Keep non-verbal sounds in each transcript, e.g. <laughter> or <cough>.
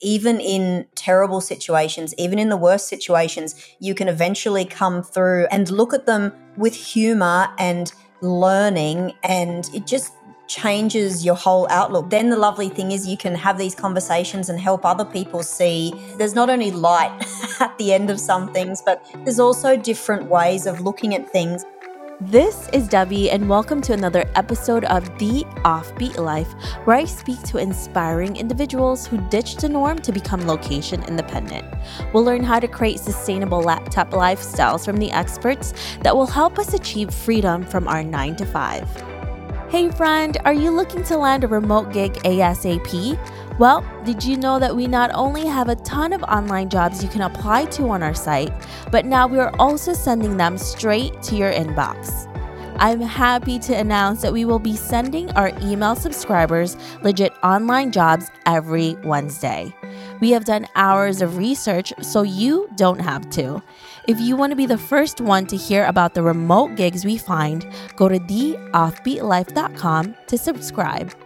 even in terrible situations, even in the worst situations, you can eventually come through and look at them with humor and learning, and it just changes your whole outlook. Then the lovely thing is you can have these conversations and help other people see there's not only light <laughs> at the end of some things, but there's also different ways of looking at things. This is Debbie, and welcome to another episode of The Offbeat Life, where I speak to inspiring individuals who ditched the norm to become location independent. We'll learn how to create sustainable laptop lifestyles from the experts that will help us achieve freedom from our 9 to 5. Hey, friend, are you looking to land a remote gig ASAP? Well, did you know that we not only have a ton of online jobs you can apply to on our site, but now we are also sending them straight to your inbox? I'm happy to announce that we will be sending our email subscribers legit online jobs every Wednesday. We have done hours of research so you don't have to. If you want to be the first one to hear about the remote gigs we find, go to theoffbeatlife.com to subscribe.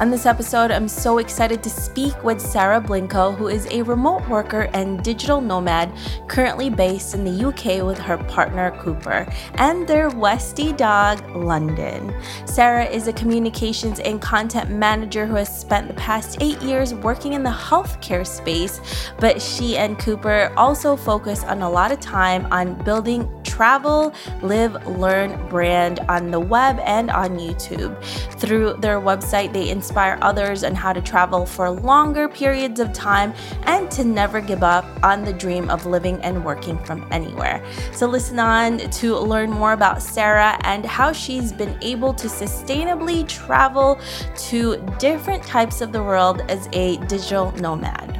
On this episode, I'm so excited to speak with Sarah Blinco, who is a remote worker and digital nomad currently based in the UK with her partner Cooper and their Westie dog, London. Sarah is a communications and content manager who has spent the past eight years working in the healthcare space, but she and Cooper also focus on a lot of time on building travel, live, learn brand on the web and on YouTube. Through their website, they inspire others on how to travel for longer periods of time and to never give up on the dream of living and working from anywhere. So, listen on to learn more about Sarah and how she's been able to sustainably travel to different types of the world as a digital nomad.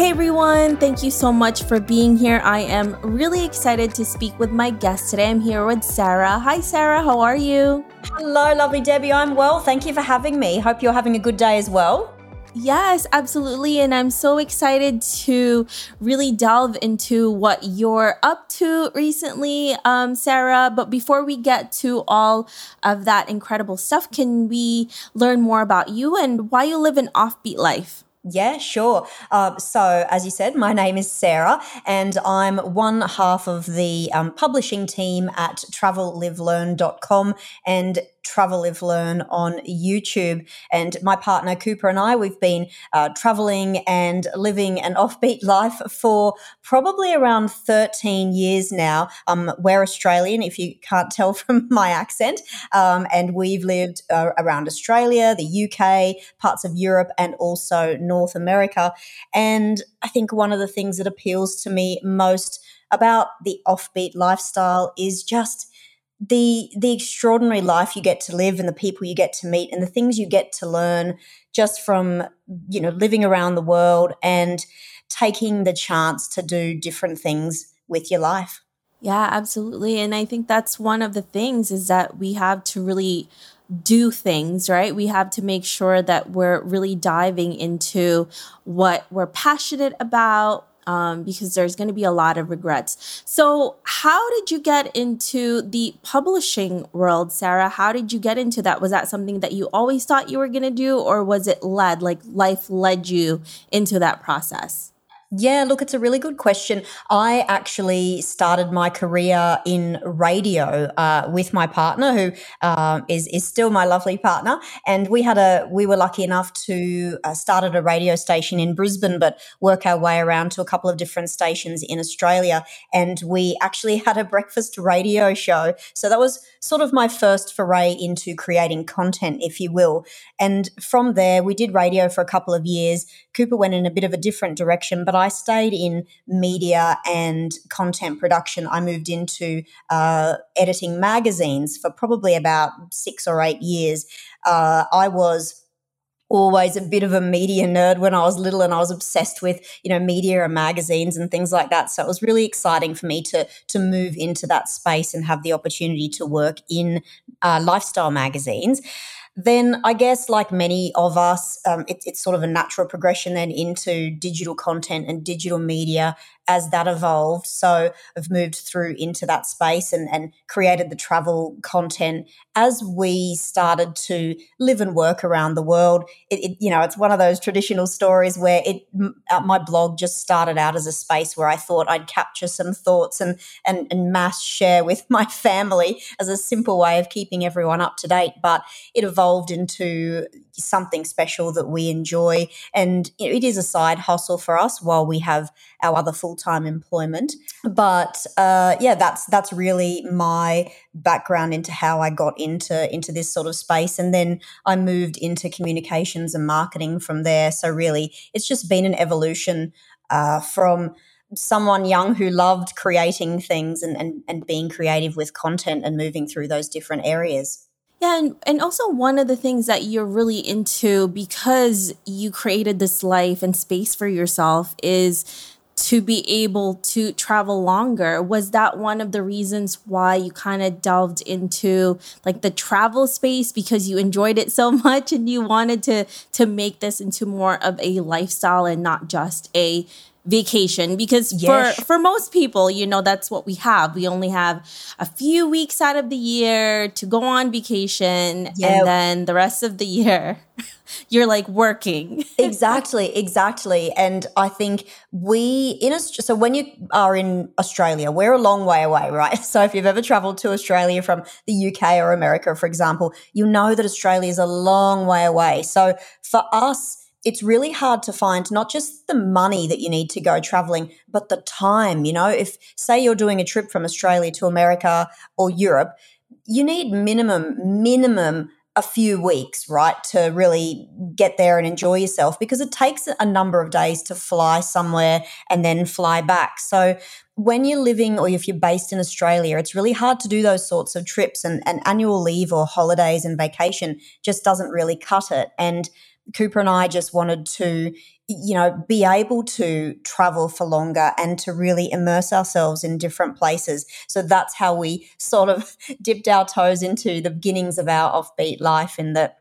Hey everyone, thank you so much for being here. I am really excited to speak with my guest today. I'm here with Sarah. Hi, Sarah, how are you? Hello, lovely Debbie. I'm well. Thank you for having me. Hope you're having a good day as well. Yes, absolutely. And I'm so excited to really delve into what you're up to recently, um, Sarah. But before we get to all of that incredible stuff, can we learn more about you and why you live an offbeat life? Yeah, sure. Uh, so, as you said, my <laughs> name is Sarah, and I'm one half of the um, publishing team at travelivelearn.com. And Travel Live Learn on YouTube. And my partner Cooper and I, we've been uh, traveling and living an offbeat life for probably around 13 years now. Um, we're Australian, if you can't tell <laughs> from my accent. Um, and we've lived uh, around Australia, the UK, parts of Europe, and also North America. And I think one of the things that appeals to me most about the offbeat lifestyle is just the the extraordinary life you get to live and the people you get to meet and the things you get to learn just from you know living around the world and taking the chance to do different things with your life yeah absolutely and i think that's one of the things is that we have to really do things, right? We have to make sure that we're really diving into what we're passionate about, um, because there's going to be a lot of regrets. So, how did you get into the publishing world, Sarah? How did you get into that? Was that something that you always thought you were going to do, or was it led, like life led you into that process? Yeah, look, it's a really good question. I actually started my career in radio uh, with my partner, who uh, is is still my lovely partner, and we had a we were lucky enough to uh, start at a radio station in Brisbane, but work our way around to a couple of different stations in Australia, and we actually had a breakfast radio show. So that was sort of my first foray into creating content, if you will. And from there, we did radio for a couple of years. Cooper went in a bit of a different direction, but I stayed in media and content production. I moved into uh, editing magazines for probably about six or eight years. Uh, I was always a bit of a media nerd when I was little and I was obsessed with, you know, media and magazines and things like that. So it was really exciting for me to to move into that space and have the opportunity to work in uh, lifestyle magazines. Then I guess, like many of us, um, it, it's sort of a natural progression then into digital content and digital media as that evolved. So I've moved through into that space and, and created the travel content as we started to live and work around the world. It, it, you know, it's one of those traditional stories where it uh, my blog just started out as a space where I thought I'd capture some thoughts and and, and mass share with my family as a simple way of keeping everyone up to date. But it evolved into something special that we enjoy, and you know, it is a side hustle for us while we have our other full time employment. But uh, yeah, that's that's really my background into how I got into into this sort of space, and then I moved into communications and marketing from there. So really, it's just been an evolution uh, from someone young who loved creating things and, and, and being creative with content and moving through those different areas. Yeah, and, and also one of the things that you're really into because you created this life and space for yourself is to be able to travel longer. Was that one of the reasons why you kind of delved into like the travel space because you enjoyed it so <laughs> much and you wanted to to make this into more of a lifestyle and not just a vacation because yes. for for most people you know that's what we have. We only have a few weeks out of the year to go on vacation and then the rest of the year <laughs> you're like working. <laughs> Exactly exactly. And i think we in Australia, so when you are in australia we're a long way away right? <laughs> So if you've ever traveled to australia from the uk or america for example you know that australia is a long way away. So for us it's really hard to find not just the money that you need to go traveling, but the time. You know, if say you're doing a trip from Australia to America or Europe, you need minimum, minimum a few weeks, right, to really get there and enjoy yourself because it takes a number of days to fly somewhere and then fly back. So when you're living or if you're based in Australia, it's really hard to do those sorts of trips and, and annual leave or holidays and vacation just doesn't really cut it. And Cooper and I just wanted to, you know, be able to travel for longer and to really immerse ourselves in different places. So that's how we sort of <laughs> dipped our toes into the beginnings of our offbeat life in that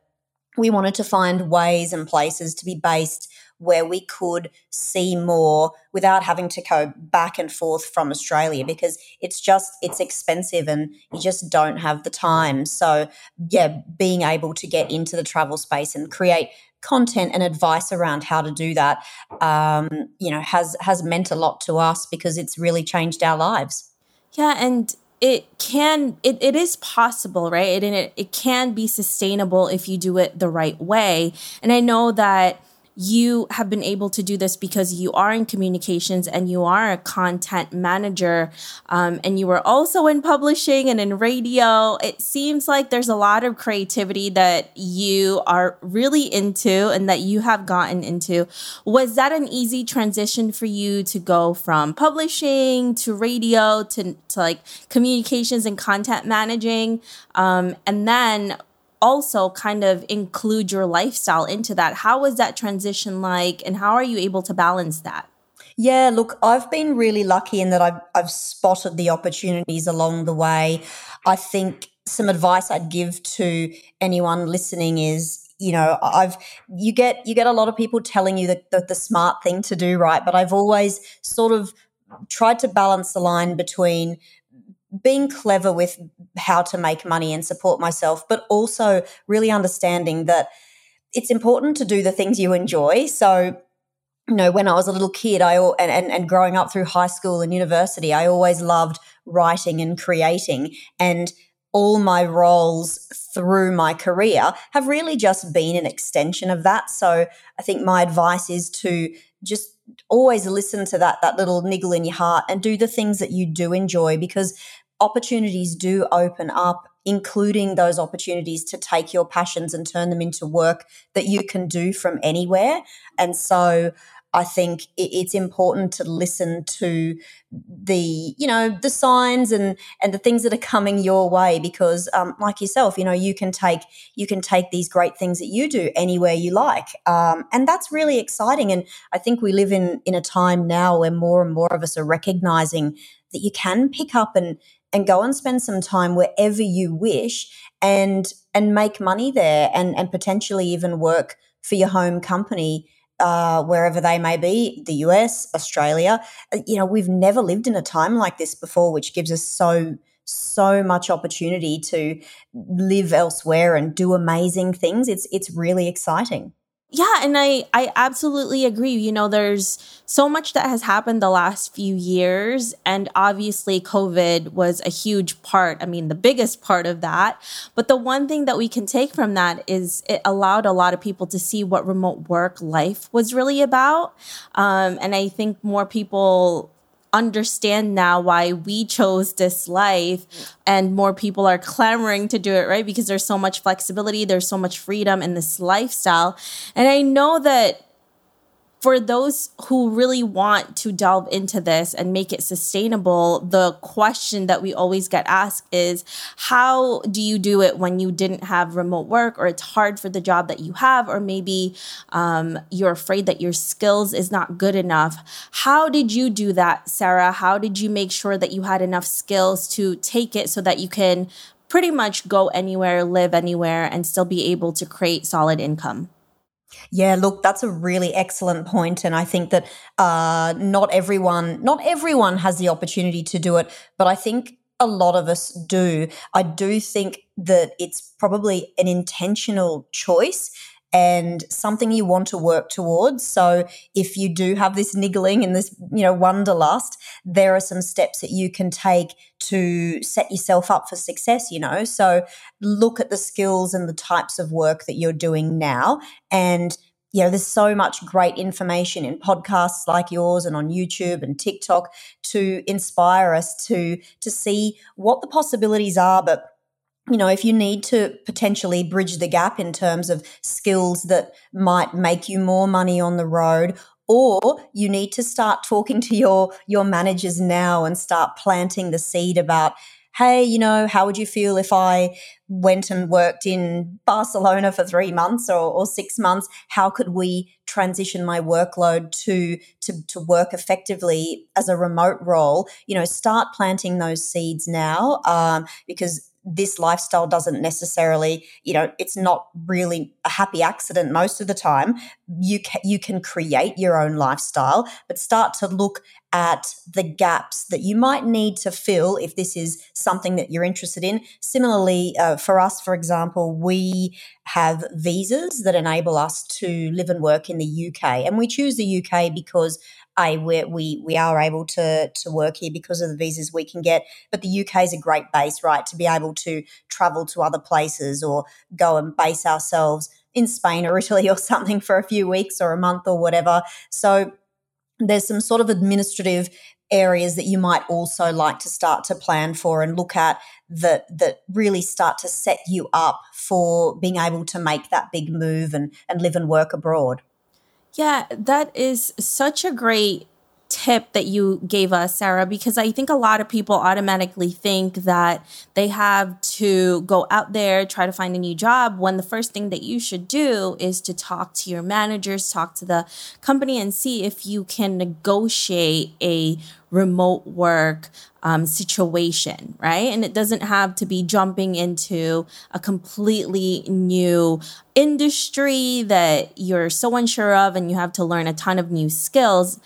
we wanted to find ways and places to be based where we could see more without having to go back and forth from Australia because it's just it's expensive and you just don't have the time. So yeah, being able to get into the travel space and create content and advice around how to do that, um, you know, has has meant a lot to us because it's really changed our lives. Yeah, and it can it, it is possible right and it, it can be sustainable if you do it the right way and i know that you have been able to do this because you are in communications and you are a content manager um, and you were also in publishing and in radio. It seems like there's a lot of creativity that you are really into and that you have gotten into. Was that an easy transition for you to go from publishing to radio to, to like communications and content managing? Um, and then also kind of include your lifestyle into that. How was that transition like, and how are you able to balance that? Yeah, look, I've been really lucky in that I've, I've spotted the opportunities along the way. I think some advice I'd give to anyone listening is you know i've you get you get a lot of people telling you that the, the smart thing to do right but i've always sort of tried to balance the line between being clever with how to make money and support myself, but also really understanding that it's important to do the things you enjoy. So, you know, when I was a little kid, I and, and, and growing up through high school and university, I always loved writing and creating. And all my roles through my career have really just been an extension of that. So I think my advice is to just always listen to that that little niggle in your heart and do the things that you do enjoy because opportunities do open up, including those opportunities to take your passions and turn them into work that you can do from anywhere. And so I think it's important to listen to the, you know, the signs and and the things that are coming your way because, um, like yourself, you know, you can take you can take these great things that you do anywhere you like, um, and that's really exciting. And I think we live in in a time now where more and more of us are recognizing that you can pick up and and go and spend some time wherever you wish and and make money there and and potentially even work for your home company uh, wherever they may be, the US, Australia. Uh, you know, we've never lived in a time like this before, which gives us so so much opportunity to live elsewhere and do amazing things. It's it's really exciting. Yeah, and I I absolutely agree. You know, there's so much that has happened the last few years and obviously COVID was a huge part. I mean, the biggest part of that. But the one thing that we can take from that is it allowed a lot of people to see what remote work life was really about. Um, and I think more people understand now why we chose this life and more people are clamoring to do it right? Because there's so much flexibility there's so much freedom in this lifestyle. And i know that for those who really want to delve into this and make it sustainable, the question that we always get asked is how do you do it when you didn't have remote work or it's hard for the job that you have, or maybe um, you're afraid that your skills is not good enough? How did you do that, Sarah? How did you make sure that you had enough skills to take it so that you can pretty much go anywhere, live anywhere, and still be able to create solid income? Yeah, look, that's a really excellent point, and I think that uh, not everyone, not everyone has the opportunity to do it, but I think a lot of us do. I do think that it's probably an intentional choice and something you want to work towards. So if you do have this niggling and this, you know, wanderlust, there are some steps that you can take to set yourself up for success, you know. So look at the skills and the types of work that you're doing now and you know, there's so much great information in podcasts like yours and on YouTube and TikTok to inspire us to to see what the possibilities are, but you know, if you need to potentially bridge the gap in terms of skills that might make you more money on the road, or you need to start talking <laughs> to your your managers now and start planting the seed about hey you know how would you feel if i went and worked in barcelona for three months or, or six months? How could we transition my workload to, to to work effectively as a remote role? You know start planting those seeds now um, because this lifestyle doesn't necessarily, you know, it's not really a happy accident most of the time. You can, you can create your own lifestyle, but start to look at the gaps that you might need to fill if this is something that you're interested in. Similarly, uh, for us, for example, we have visas that enable us to live and work in the UK, and we choose the UK because a we we we are able to to work here because of the visas we can get. But the UK is a great base, right, to be able to travel to other places or go and base ourselves in Spain or <laughs> Italy or something for a few weeks or a month or whatever. So there's some sort of administrative areas that you might also like to start to plan for and look at that that really start to set you up for being able to make that big move and and live and work abroad. Yeah, that is such a great tip that you gave us, Sarah, because I think a lot of people automatically think that they have to go out there, try to find a new job, when the first thing that you should do is to talk to your managers, talk to the company, and see if you can negotiate a remote work um, situation, right? And it doesn't have to be jumping into a completely new industry that you're so unsure of and you have to learn a ton of new skills.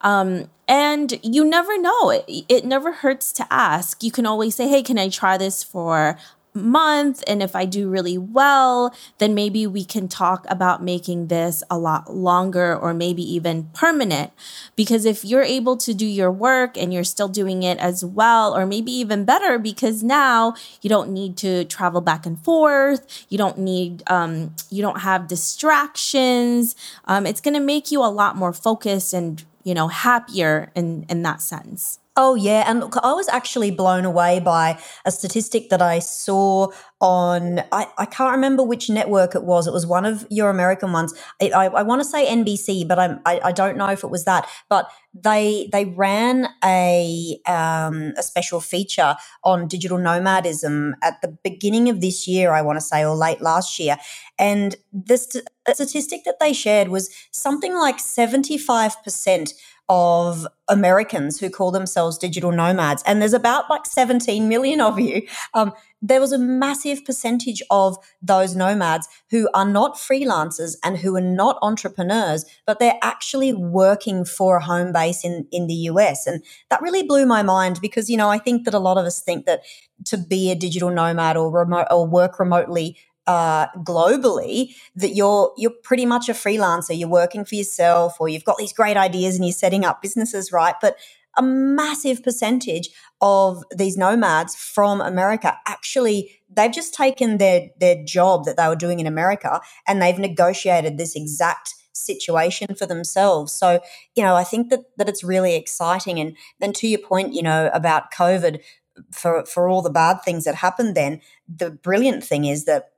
Um, and you never know. It, it never hurts to ask. You can always say, hey, can I try this for month and if I do really well, then maybe we can talk about making this a lot longer or maybe even permanent. Because if you're able to do your work and you're still doing it as well, or maybe even better, because now you don't need to travel back and forth, you don't need, um, you don't have distractions. Um, it's going to make you a lot more focused and you know, happier in in that sense. Oh, yeah. And look, I was actually blown away by a statistic that I saw on, I, I can't remember which network it was. It was one of your American ones. I, I, I want to say NBC, but I'm, I, I don't know if it was that. But they they ran a um, a special feature on digital nomadism at the beginning of this year, I want to say, or late last year. And this st- statistic that they shared was something like 75% of Americans who call themselves digital nomads, and there's about like 17 million of you. Um, there was a massive percentage of those nomads who are not freelancers and who are not entrepreneurs, but they're actually working for a home base in, in the US. And that really blew my mind because, you know, I think that a lot of us think that to be a digital nomad or remote or work remotely uh, globally that you're you're pretty much a freelancer. You're working for yourself, or you've got these great ideas and you're setting up businesses, right? But a massive percentage of these nomads from America actually they've just taken their their job that they were doing in America and they've negotiated this exact situation for themselves. So, you know, I think that that it's really exciting and then to your point, you know, about COVID for for all the bad things that happened then, the brilliant thing is that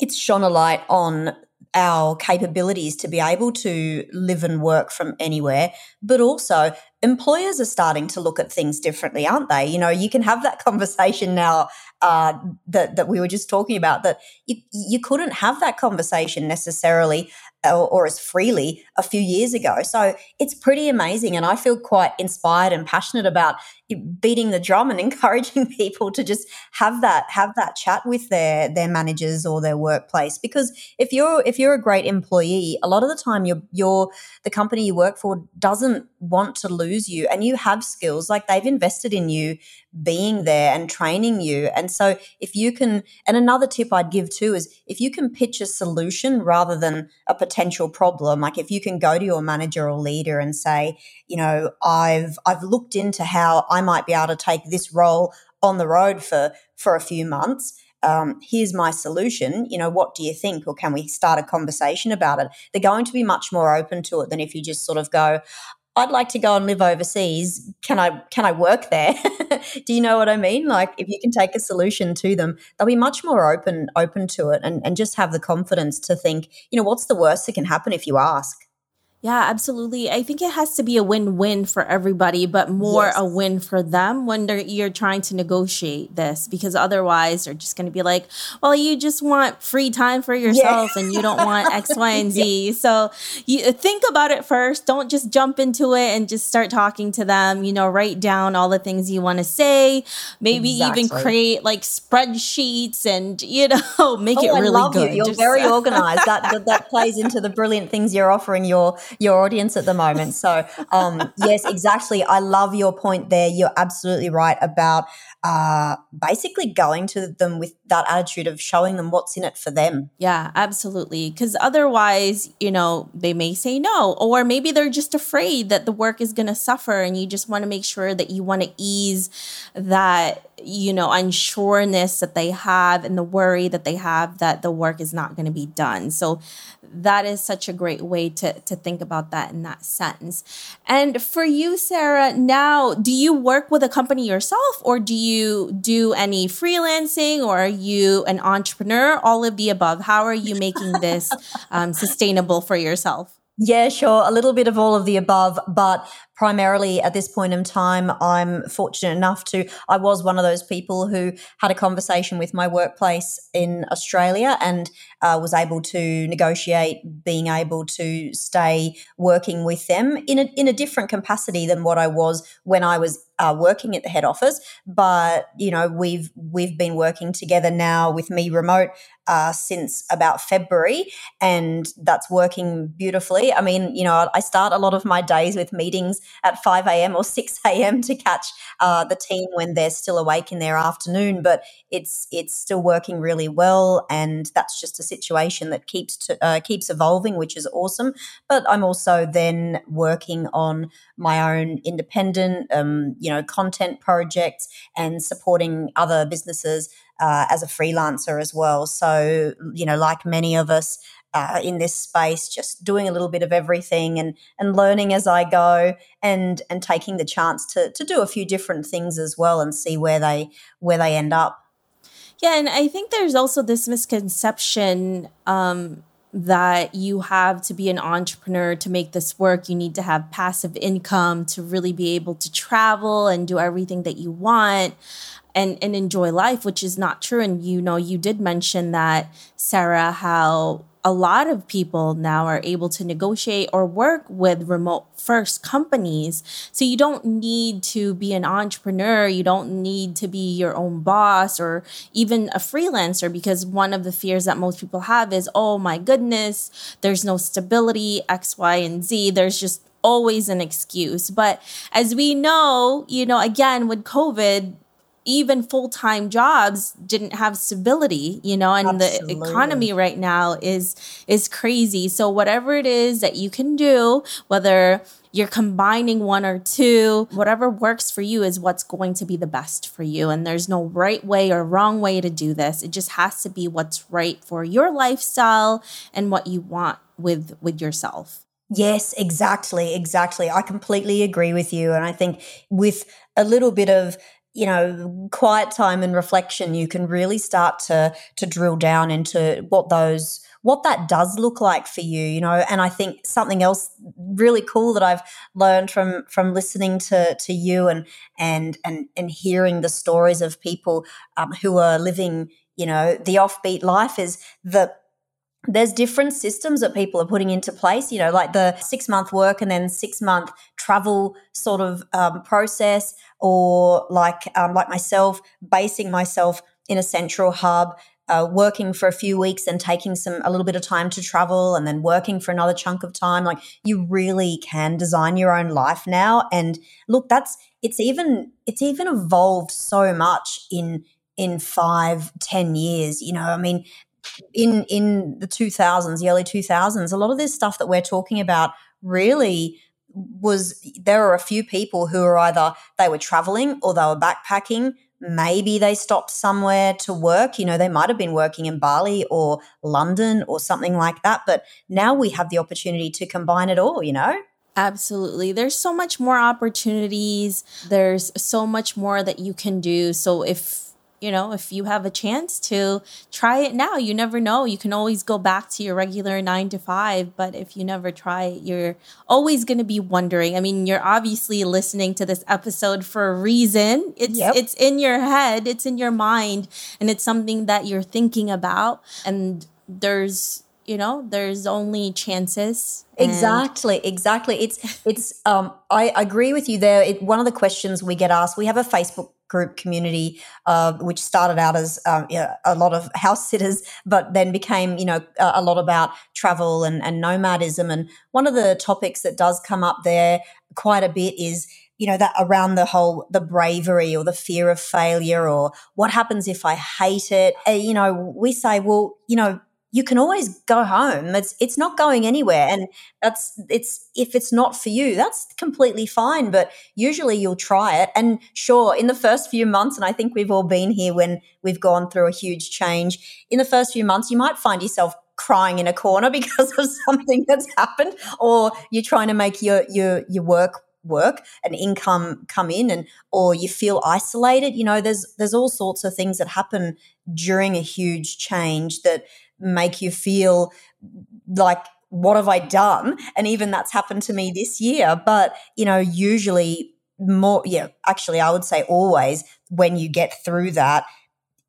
it's shone a light on our capabilities to be able to live and work from anywhere, but also employers are starting to look at things differently, aren't they? You know, you can have that <laughs> conversation now uh, that that we were just talking about that you, you couldn't have that conversation necessarily or, or, as freely a few years ago. So it's pretty amazing, and I feel quite inspired and passionate about beating the drum and <laughs> encouraging people to just have that have that chat with their their managers or their workplace. Because if you're if you're a great employee, a lot of the time you're you're the company you work for doesn't want to lose you, and you have skills like they've invested in you being there and training you. And so if you can, and another tip I'd give too is if you can pitch a solution rather than a potential problem, like if you can go to your manager or leader and say, you know, I've, I've looked into how I might be able to take this role on the road for, for a few months. Um, here's my solution. You know, what do you think? Or can we start a conversation about it? They're going to be much more open to it than if you just sort of go, I'd like to go and live overseas. Can I can I work there? <laughs> Do you know what I mean? Like if you can take a solution to them, they'll be much more open open to it and, and just have the confidence to think, you know, what's the worst that can happen if you ask? Yeah, absolutely. I think it has to be a win-win for everybody, but more yes. a win for them when you're trying to negotiate this, because otherwise they're just going to be like, "Well, you just want free time for yourself, yeah. and you don't want X, Y, and <laughs> Z." yeah. So you think about it first. Don't just jump into it and just start talking to them. You know, write down all the things you want to say. Maybe exactly. even create like spreadsheets and you <laughs> know make oh, it really I love good. You. You're just very <laughs> organized. that, that that plays into the brilliant things you're offering your your audience at the moment. So, um, yes, exactly. I love your point there. You're absolutely right about basically going to them with that attitude of showing them what's in it for them. Yeah, absolutely. Because otherwise, you know, they may say no, or maybe they're just afraid that the work is going to suffer, and you just want to make sure that you want to ease that you know unsureness that they have and the worry that they have that the work is not going to be done so that is such a great way to to think about that in that sense and for you sarah now do you work with a company yourself or do you do any freelancing or are you an entrepreneur? All of the above. How are you making this <laughs> um, sustainable for yourself? Yeah, sure. A little bit of all of the above, but primarily at this point in time, I'm fortunate enough to, I was one of those people who had a conversation with my workplace in Australia and uh, was able to negotiate being able to stay working with them in a, in a different capacity than what I was when I was uh, working at the head office. But, you know, we've, we've been working together now with me remote uh, since about February, and that's working beautifully. I mean, you know, I start a lot of my days with meetings at 5 a.m. or 6 a.m. to catch uh, the team when they're still awake in their afternoon, but it's it's still working really well, and that's just a situation that keeps to, uh, keeps evolving, which is awesome. But I'm also then working on my own independent, um, you know, content projects and supporting other businesses uh, as a freelancer as well. So, you know, like many of us uh, in this space, just doing a little bit of everything and and learning as I go, and and taking the chance to to do a few different things as well, and see where they where they end up. Yeah, and I think there's also this misconception. Um, that you have to be an entrepreneur to make this work. You need to have passive income to really be able to travel and do everything that you want and and enjoy life which is not true and you know you did mention that sarah how a lot of people now are able to negotiate or work with remote first companies. So you don't need to be an entrepreneur, you don't need to be your own boss or even a freelancer because one of the fears that most people have is, oh my goodness, there's no stability, X, Y, and Z. There's just always an excuse. But as we know, you know, again, with COVID, even full-time jobs didn't have stability you know and Absolutely. the economy right now is is crazy so whatever it is that you can do whether you're combining one or two whatever works for you is what's going to be the best for you and there's no right way or wrong way to do this it just has to be what's right for your lifestyle and what you want with with yourself Yes, exactly, exactly. I completely agree with you. And I think with a little bit of you know quiet time and reflection you can really start to to drill down into what those what that does look like for you you know? And i think something else really cool that i've learned from from listening to to you and and and and hearing the stories of people um, who are living you know the offbeat life is that there's different systems that people are putting into place, you know, like the six month work and then six month travel sort of um, process, or like um, like myself, basing myself in a central hub, uh, working for a few weeks and taking some a little bit of time to travel, and then working for another chunk of time. Like you really can design your own life now, and look, that's it's even it's even evolved so much in in five ten years you know i mean in in the 2000s the early 2000s a lot of this stuff that we're talking about really was there are a few people who are either they were traveling or they were backpacking maybe they stopped somewhere to work you know they might have been working in bali or london or something like that but now we have the opportunity to combine it all you know Absolutely. There's so much more opportunities. There's so much more that you can do. So if you know, if you have a chance to try it now, you never know. You can always go back to your regular nine to five, but if you never try it, you're always going to be wondering. I mean, you're obviously listening to this episode for a reason. It's yep. it's in your head, it's in your mind, and it's something that you're thinking about. And there's you know there's only chances exactly exactly it's it's um i agree with you there it, one of the questions we get asked we have a facebook group community, uh, which started out as um, a lot of <laughs> house sitters, but then became, you know, a, lot about travel and, and nomadism. And one of the topics that does come up there quite a bit is you know that around the whole the bravery or the fear of failure or what happens if i hate it uh, you know we say well you know you can always go home. It's it's not going anywhere, and that's it's if it's not for you, that's completely fine. But usually you'll try it, and sure, in the first few months, and I think we've all been here when we've gone through a huge change. In the first few months, you might find yourself crying in a corner <laughs> because of something that's happened, or you're trying to make your your your work work and income come in and or you feel isolated you know there's there's all sorts of things that happen during a huge change that make you feel like what have I done? And even that's happened to me this year. But, you know, usually more, yeah, actually, I would say always when you get through that,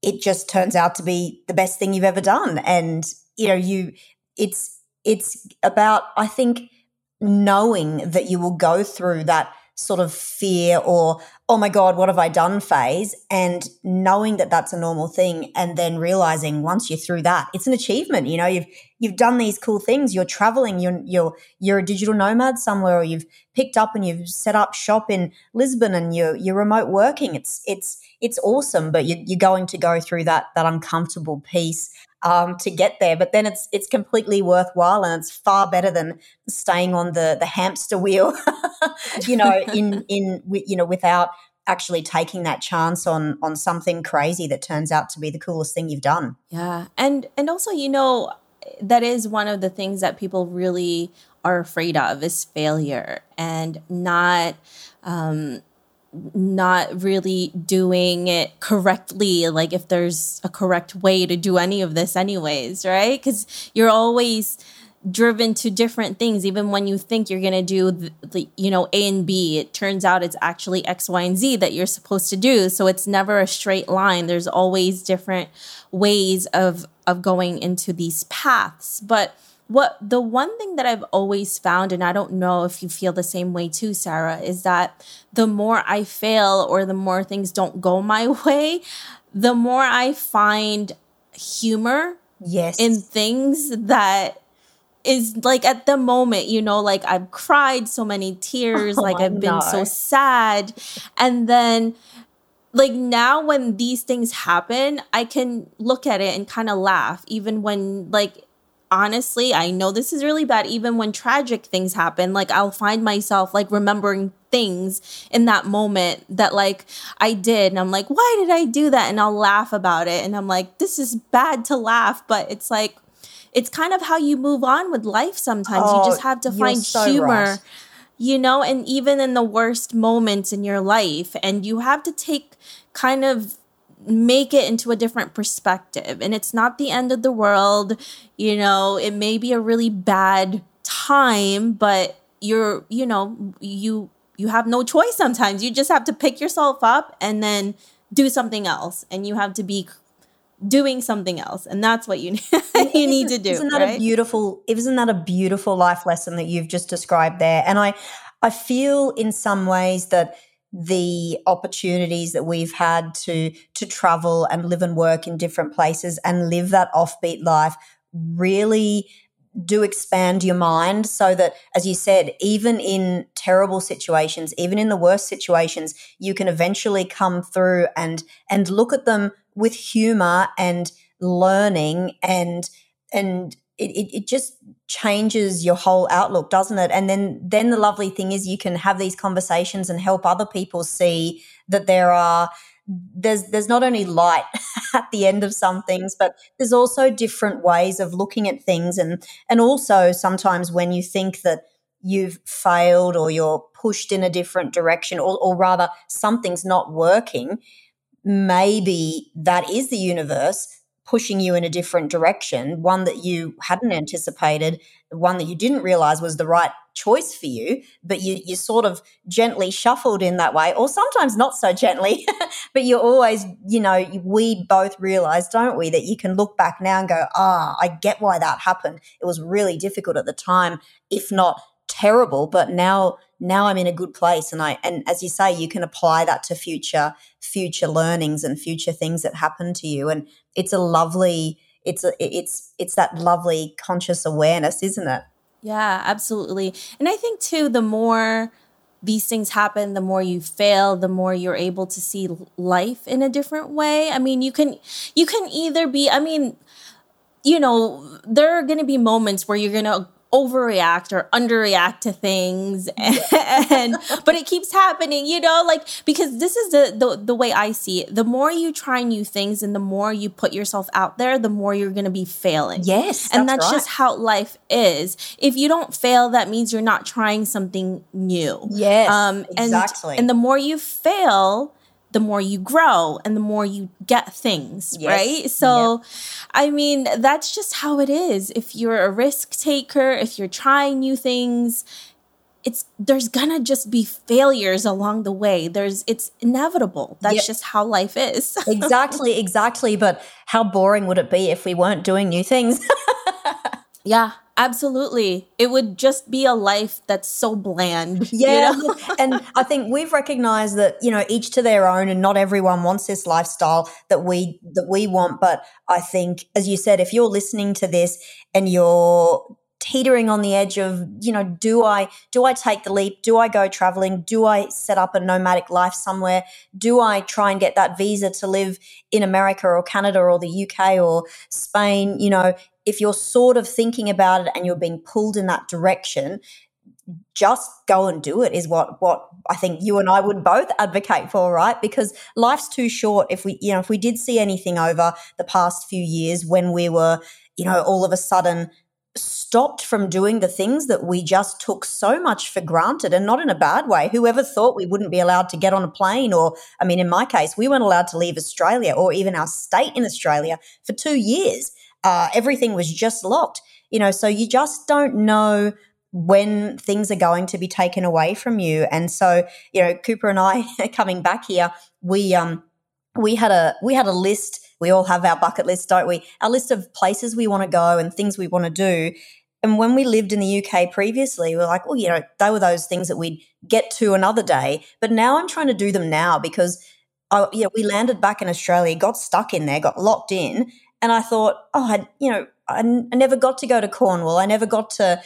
it just turns out to be the best thing you've ever done. And, you know, you, it's, it's about, I think, knowing that you will go through that sort of fear or oh my god what have i done phase? And knowing that that's a normal thing and then realizing once you're through that it's an achievement you know you've you've done these cool things you're traveling you're you're you're a digital nomad somewhere or you've picked up and you've set up shop in lisbon and you're you're remote working. It's it's it's awesome but you're, you're going to go through that that uncomfortable piece um, to get there. But then it's it's completely worthwhile, and it's far better than staying on the the hamster wheel. <laughs> you know, <laughs> in in you know without actually taking that chance on on something crazy that turns out to be the coolest thing you've done. Yeah, and and also you know that is one of the things that people really are afraid of is failure and not um, not really doing it correctly like if there's a correct way to do any of this anyways right? Because you're always driven to different things. Even when you think you're going to do the, the, you know a and b it turns out it's actually x y and z that you're supposed to do. So it's never a straight line. There's always different ways of of going into these paths. But what the one thing that I've always found, and I don't know if you feel the same way too, Sarah, is that the more I fail or the more things don't go <laughs> my way, the more I find humor yes in things that is like at the moment, you know, like I've cried so many tears, <laughs> oh, like I've been so sad. And then like now when these things happen, I can look at it and kind of laugh, even when like honestly, I know this is really bad. Even when tragic things happen, like I'll find myself like remembering things in that moment that like I did. And I'm like, why did I do that? And I'll laugh about it. And I'm like, this is bad to laugh, but it's like, it's kind of how you move on with life sometimes. Oh, you just oh, have to find so humor. Right. You know, and even in the worst moments in your life, and you have to take kind of make it into a different perspective. And it's not the end of the world. You know, it may be a really bad time, but you're, you know, you you have no choice sometimes. You just have to pick yourself up and then do something else. And you have to be doing something else. And that's what you need, <laughs> you need to do. Isn't that right? a beautiful isn't that a beautiful life lesson that you've just described there? And I I feel in some ways that the opportunities that we've had to to travel and live and work in different places and live that offbeat life really do expand your mind so that as you said even in terrible situations even in the worst situations you can eventually come through and and look at them with humor and learning and and it, it, it just changes your whole outlook doesn't it? And then then the lovely thing is you can have these conversations and help other people see that there are there's there's not only light <laughs> at the end of some things but there's also different ways of looking at things. And and also sometimes when you think that you've failed or you're pushed in a different direction or, or rather something's not working maybe that is the universe pushing you in a different direction, one that you hadn't anticipated, one that you didn't realize was the right choice for you, but you, you sort of gently shuffled in that way, or sometimes not so gently, <laughs> but you're always, you know, we both realize, don't we, that you can look back now and go, ah, I get why that happened. It was really difficult at the time, if not terrible, but now now I'm in a good place and I and as you say you can apply that to future future learnings and future things that happen to you and it's a lovely it's a, it's it's that lovely conscious awareness isn't it? Yeah absolutely. And i think too the more these things happen the more you fail the more you're able to see life in a different way. I mean you can you can either be i mean you know there are going to be moments where you're going to overreact or underreact to things. <laughs> And, but it keeps happening you know like because this is the, the the way i see it. The more you try new things and the more you put yourself out there the more you're going to be failing. Yes and that's, right. just how life is. If you don't fail that means you're not trying something new. Yes um and, exactly. and the more you fail the more you grow and the more you get things, yes. right? So, yep. I mean, that's just how it is. If you're a risk taker, if you're trying new things, it's there's gonna just be failures along the way. There's it's inevitable. That's yep. just how life is. <laughs> exactly, exactly. But how boring would it be if we weren't doing new things? <laughs> yeah, Absolutely. It would just be a life that's so bland. Yeah. You know? <laughs> and I think we've recognized that, you know, each to their own and not everyone wants this lifestyle that we that we want. But I think, as you said, if you're listening to this and you're teetering on the edge of you know do i do i take the leap do i go traveling do i set up a nomadic life somewhere do i try and get that visa to live in america or canada or the uk or spain you know if you're sort of thinking about it and you're being pulled in that direction, just go and do it is what what I think you and I would both advocate for, right? Because life's too short. If we, you know, if we did see anything over the past few years when we were, you know, all of a sudden stopped from doing the things that we just took so much for granted and not in a bad way. Whoever thought we wouldn't be allowed to get on a plane or I mean in my case, we weren't allowed to leave Australia or even our state in Australia for 2 years uh, everything was just locked. you know, so you just don't know when things are going to be taken away from you. And so, you know, Cooper and I <laughs> coming back here, we um we had a we had a list. We all have our bucket list, don't we? Our list of places we want to go and things we want to do. And when we lived in the UK previously, we are like, well, you know, they were those things that we'd get to another day. But now I'm trying to do them now because, oh, yeah, we landed back in Australia, got stuck in there, got locked in, and I thought, oh, I, you know, I, never got to go to Cornwall. I never got to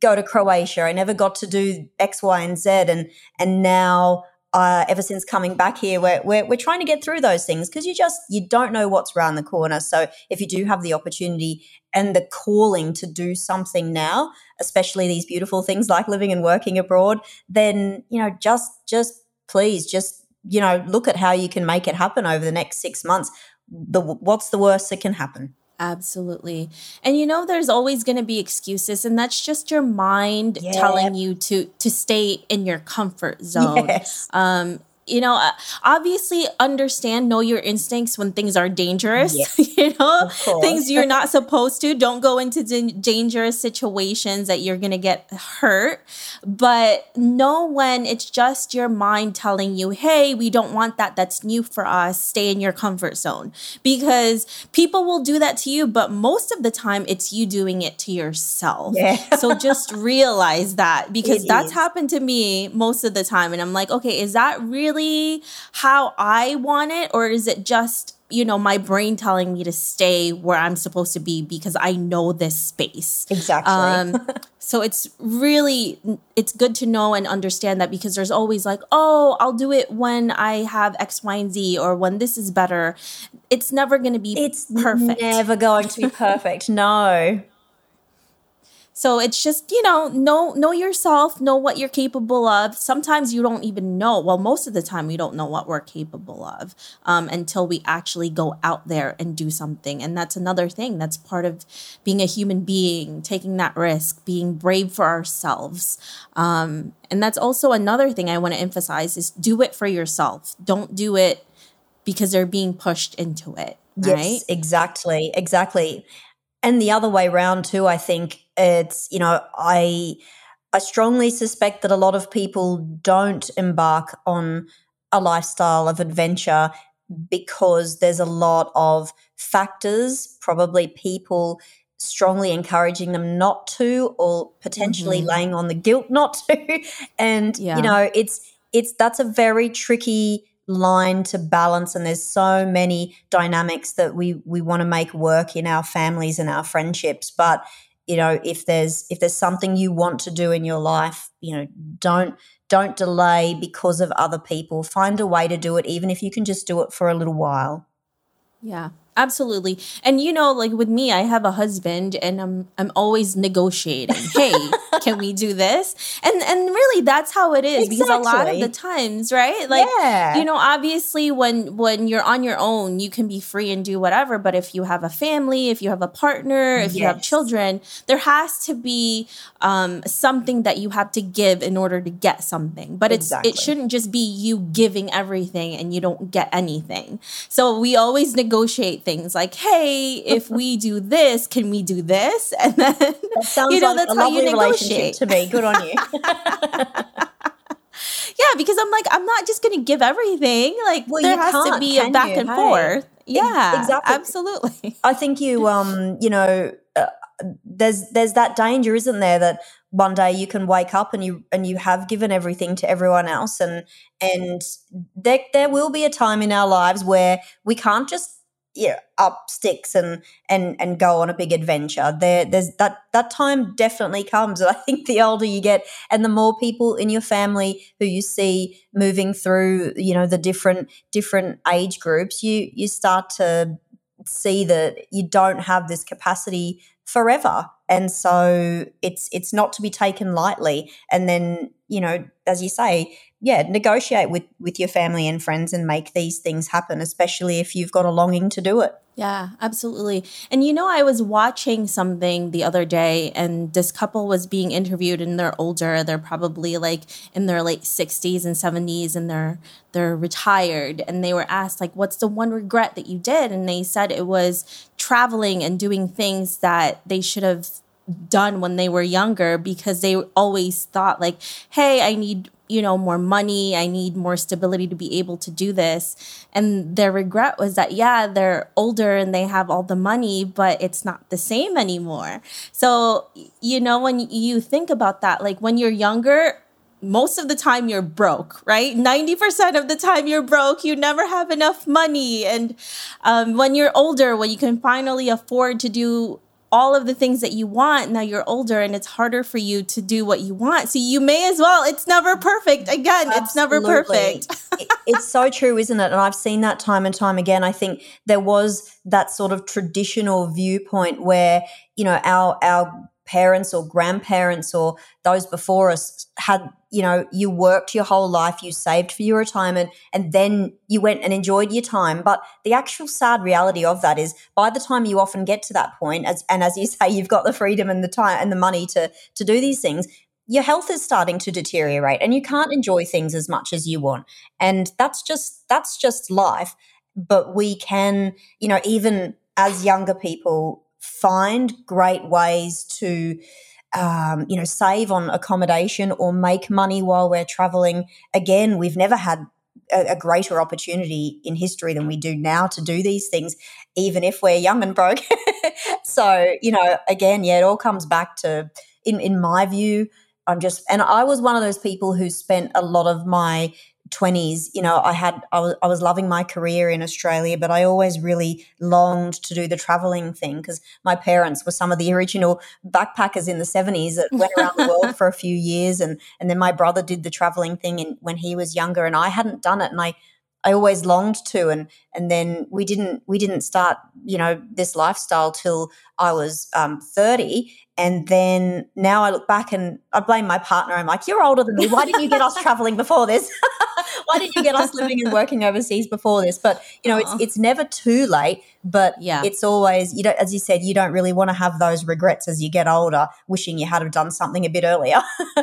go to Croatia. I never got to do X, Y, and Z. And and now, uh, ever since coming back here, we're, we're, we're trying to get through those things because you just you don't know what's around the corner. So if you do have the opportunity and the calling to do something now, especially these beautiful things like living and working abroad, then you know just just please just you know look at how you can make it happen over the next six months. The what's the worst that can happen? Absolutely. And you know there's always going to be excuses and that's just your mind yeah. telling you to to stay in your comfort zone. Yes. Um you know, uh, obviously understand, know your instincts when things are dangerous. <laughs> you know, things you're not supposed to. Don't go into d- dangerous situations that you're going to get hurt. But know when it's just your mind telling you, hey, we don't want that. That's new for us. Stay in your comfort zone. Because people will do that to you, but most of the time it's you doing it to yourself. Yeah. so just <laughs> realize that because it that's is. happened to me most of the time. And I'm like, okay, is that really? Really how I want it, or is it just you know my brain telling me to stay where i'm supposed to be because i know this space? Exactly. Um, <laughs> so it's really it's good to know and understand that because there's always like oh i'll do it when i have x y and z or when this is better. It's never going to be it's perfect. never going to be <laughs> perfect. No so it's just, you know, know know yourself, know what you're capable of. Sometimes you don't even know. Well, most of the time we don't know what we're capable of um, until we actually go out there and do something. And that's another thing. That's part of being a human being, taking that risk, being brave for ourselves. Um, and that's also another thing I want to emphasize is do it for yourself. Don't do it because they're being pushed into it. Yes, right? exactly, exactly and the other way around too i think it's you know i i strongly suspect that a lot of people don't embark on a lifestyle of adventure because there's a lot of factors probably people strongly encouraging them not to or potentially mm-hmm. laying on the guilt <laughs> not to and yeah. you know it's it's that's a very tricky line to balance and there's so many dynamics that we we want to make work in our families and our friendships but you know if there's if there's something you want to do in your life you know don't don't delay because of other people. Find a way to do it even if you can just do it for a little while. Yeah absolutely and you know like with me i have a husband and i'm i'm always negotiating <laughs> hey can we do this and and really that's how it is exactly. because a lot of the times right like yeah. you know obviously when when you're on your own you can be free and do whatever but if you have a family if you have a partner if yes. you have children there has to be um, something that you have to give in order to get something but it's exactly. it shouldn't just be you giving everything and you don't get anything so we always negotiate things like, hey, if we <laughs> do this, can we do this? <laughs> And then you know, like that's how you negotiate. To me, good on you. <laughs> yeah, because I'm like, I'm not just going to give everything. Like, well, there has to be a back you? and hey. forth. Yeah, exactly. Absolutely. I think you, um, you know, uh, there's there's that danger, isn't there, that one day you can wake up and you and you have given everything to everyone else, and and there there will be a time in our lives where we can't just yeah, up sticks and and and go on a big adventure. There, there's that that time definitely comes. And <laughs> I think the older you get, and the more people in your family who you see moving through, you know, the different different age groups, you you start to see that you don't have this capacity forever and so it's it's not to be taken lightly and then you know as you say yeah negotiate with with your family and friends and make these things happen especially if you've got a longing to do it yeah, absolutely. And you know, I was watching something the other day, and this couple was being interviewed, and they're older. They're probably like in their late sixties and seventies, and they're they're retired. And they were asked, like, "What's the one regret that you did?" And they said it was traveling and doing things that they should have done when they were younger because they always thought like hey i need you know more money i need more stability to be able to do this and their regret was that yeah they're older and they have all the money but it's not the same anymore so you know when you think about that like when you're younger most of the time you're broke, right? 90% of the time you're broke. You never have enough money. And um, when you're older, when you can finally afford to do all of the things that you want. Now you're older and it's harder for you to do what you want. So you may as well it's never perfect. Again Absolutely. it's never perfect. It's so true isn't it? And i've seen that time and time again. I think there was that sort of traditional viewpoint where you know our our parents or grandparents or those before us had you know you worked your whole life you saved for your retirement and then you went and enjoyed your time. But the actual sad reality of that is by the time you often get to that point as and as you <laughs> say you've got the freedom and the time and the money to to do these things your health is starting to deteriorate and you can't enjoy things as much as you want. And that's just that's just life. But we can you know even as younger people find great ways to um, you know save on accommodation or make money while we're traveling. Again we've never had a, a, greater opportunity in history than we do now to do these things even if we're young and broke. <laughs> So you know again yeah it all comes back to in in my view i'm just and i was one of those people who spent a lot of my 20s you know i had I was, I was loving my career in australia but i always really longed to do the traveling thing because my parents were some of the original backpackers in the 70s that went around the world for a few years and and then my brother did the traveling thing in, when he was younger and i hadn't done it and i I always longed to and and then we didn't we didn't start you know this lifestyle till I was um, 30 and then now I look back and I blame my partner. I'm like, you're older than me. Why didn't you get us <laughs> traveling before this? <laughs> Why didn't you get us living and working overseas before this? But you know, it's it's never too late. But yeah, it's always you know, as you said, you don't really want to have those regrets as you get older, wishing you had have done something a bit earlier. <laughs>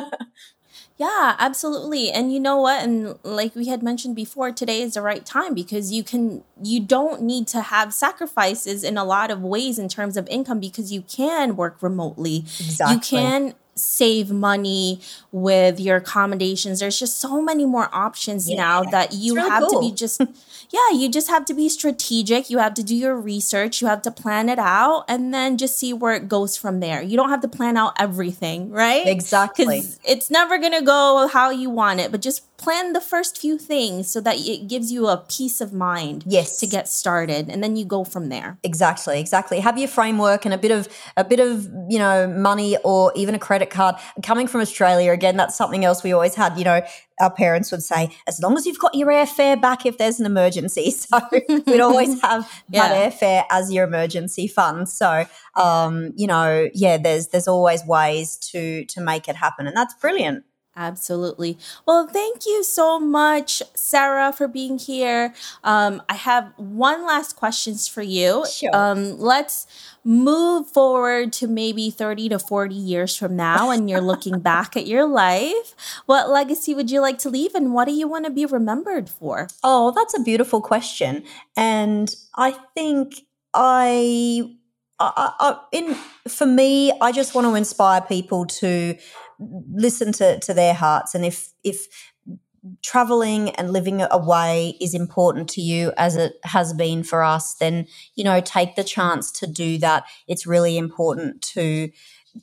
Yeah, absolutely. And you know what? And like we had mentioned before, today is the right time because you can you don't need to have sacrifices in a lot of ways in terms of income because you can work remotely. Exactly. You can save money with your accommodations. There's just so many more options yeah. now that you really have cool. to be just <laughs> yeah, you just have to be strategic. You have to do your research, you have to plan it out, and then just see where it goes from there. You don't have to plan out everything, right? Exactly. It's never going to go how you want it, but just plan the first few things so that it gives you a peace of mind yes to get started and then you go from there exactly exactly have your framework and a bit of a bit of you know money or even a credit card coming from australia again that's something else we always had you know our parents would say, as long as you've got your airfare back if there's an emergency. <laughs> So we'd always <laughs> have yeah. that airfare as your emergency fund. So um, you know, yeah, there's there's always ways to to make it happen, and that's brilliant. Absolutely. Well, thank you so much, Sarah, for being here. Um, I have one last questions for you. Sure. Um, let's move forward to maybe 30 to 40 years from now and you're looking <laughs> back at your life. What legacy would you like to leave and what do you want to be remembered for? Oh, that's a beautiful question. And I think I I, I, in for me, I just want to inspire people to listen to to their hearts, and if if traveling and living away is important to you as it has been for us, then you know take the chance to do that. It's really important to.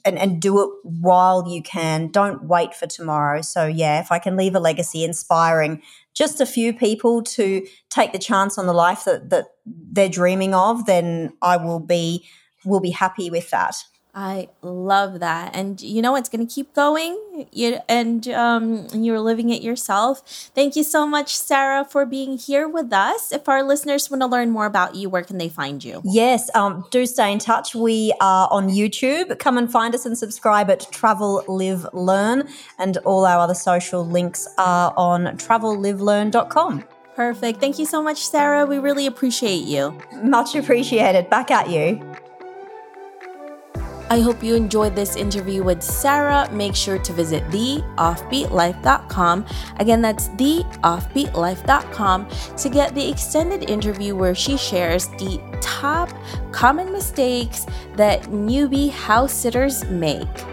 And, and do it while you can. Don't wait for tomorrow. So, yeah, if I can leave a legacy inspiring just a few people to take the chance on the life that, that they're dreaming of, then I will be will be happy with that. I love that. And you know, it's going to keep going. You, and um, you're living it yourself. Thank you so much, Sarah, for being here with us. If our listeners want to learn more about you, where can they find you? Yes, um, do stay in touch. We are on YouTube. Come and find us and subscribe at Travel Live Learn. And all our other social links are on travellivelearn.com. Perfect. Thank you so much, Sarah. We really appreciate you. Much appreciated. Back at you. I hope you enjoyed this interview with Sarah. Make sure to visit theoffbeatlife.com. Again, that's theoffbeatlife.com to get the extended interview where she shares the top common mistakes that newbie house sitters make.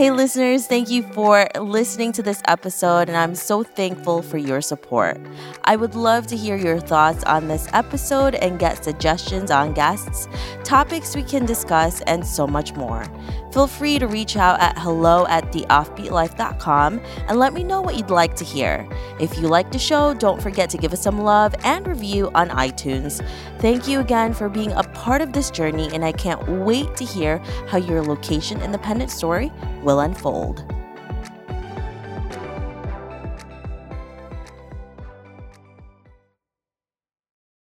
Hey, listeners, thank you for listening to this episode, and I'm so thankful for your support. I would love to hear your thoughts on this episode and get suggestions on guests, topics we can discuss, and so much more. Feel free to reach out at hello at theoffbeatlife.com and let me know what you'd like to hear. If you like the show, don't forget to give us some love and review on iTunes. Thank you again for being a part of this journey, and I can't wait to hear how your location independent story will unfold.